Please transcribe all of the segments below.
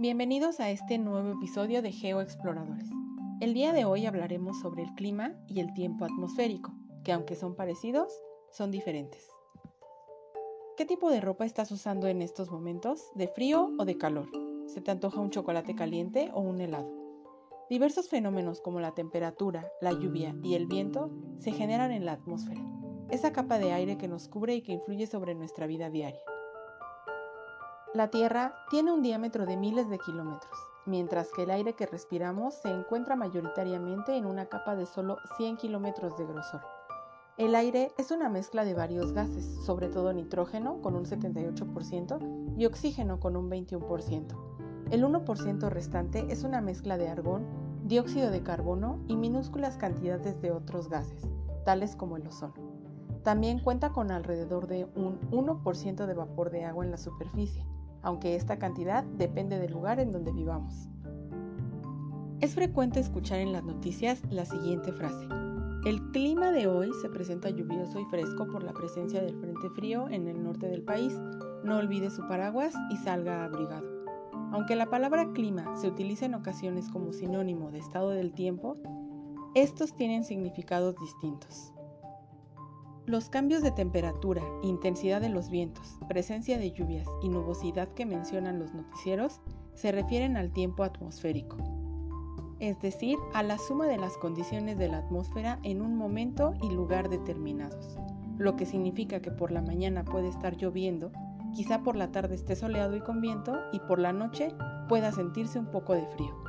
Bienvenidos a este nuevo episodio de GeoExploradores. El día de hoy hablaremos sobre el clima y el tiempo atmosférico, que aunque son parecidos, son diferentes. ¿Qué tipo de ropa estás usando en estos momentos? ¿De frío o de calor? ¿Se te antoja un chocolate caliente o un helado? Diversos fenómenos como la temperatura, la lluvia y el viento se generan en la atmósfera, esa capa de aire que nos cubre y que influye sobre nuestra vida diaria. La Tierra tiene un diámetro de miles de kilómetros, mientras que el aire que respiramos se encuentra mayoritariamente en una capa de solo 100 kilómetros de grosor. El aire es una mezcla de varios gases, sobre todo nitrógeno con un 78% y oxígeno con un 21%. El 1% restante es una mezcla de argón, dióxido de carbono y minúsculas cantidades de otros gases, tales como el ozono. También cuenta con alrededor de un 1% de vapor de agua en la superficie, aunque esta cantidad depende del lugar en donde vivamos. Es frecuente escuchar en las noticias la siguiente frase. El clima de hoy se presenta lluvioso y fresco por la presencia del frente frío en el norte del país. No olvide su paraguas y salga abrigado. Aunque la palabra clima se utiliza en ocasiones como sinónimo de estado del tiempo, estos tienen significados distintos. Los cambios de temperatura, intensidad de los vientos, presencia de lluvias y nubosidad que mencionan los noticieros se refieren al tiempo atmosférico, es decir, a la suma de las condiciones de la atmósfera en un momento y lugar determinados, lo que significa que por la mañana puede estar lloviendo, quizá por la tarde esté soleado y con viento y por la noche pueda sentirse un poco de frío.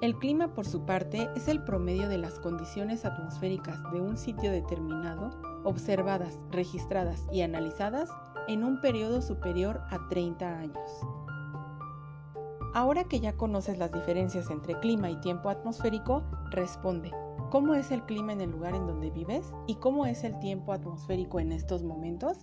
El clima, por su parte, es el promedio de las condiciones atmosféricas de un sitio determinado, observadas, registradas y analizadas en un periodo superior a 30 años. Ahora que ya conoces las diferencias entre clima y tiempo atmosférico, responde, ¿cómo es el clima en el lugar en donde vives y cómo es el tiempo atmosférico en estos momentos?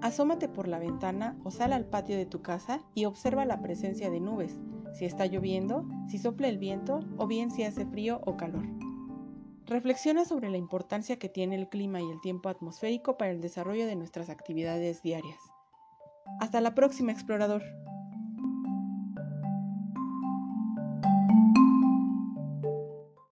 Asómate por la ventana o sal al patio de tu casa y observa la presencia de nubes, si está lloviendo, si sopla el viento o bien si hace frío o calor. Reflexiona sobre la importancia que tiene el clima y el tiempo atmosférico para el desarrollo de nuestras actividades diarias. Hasta la próxima, explorador.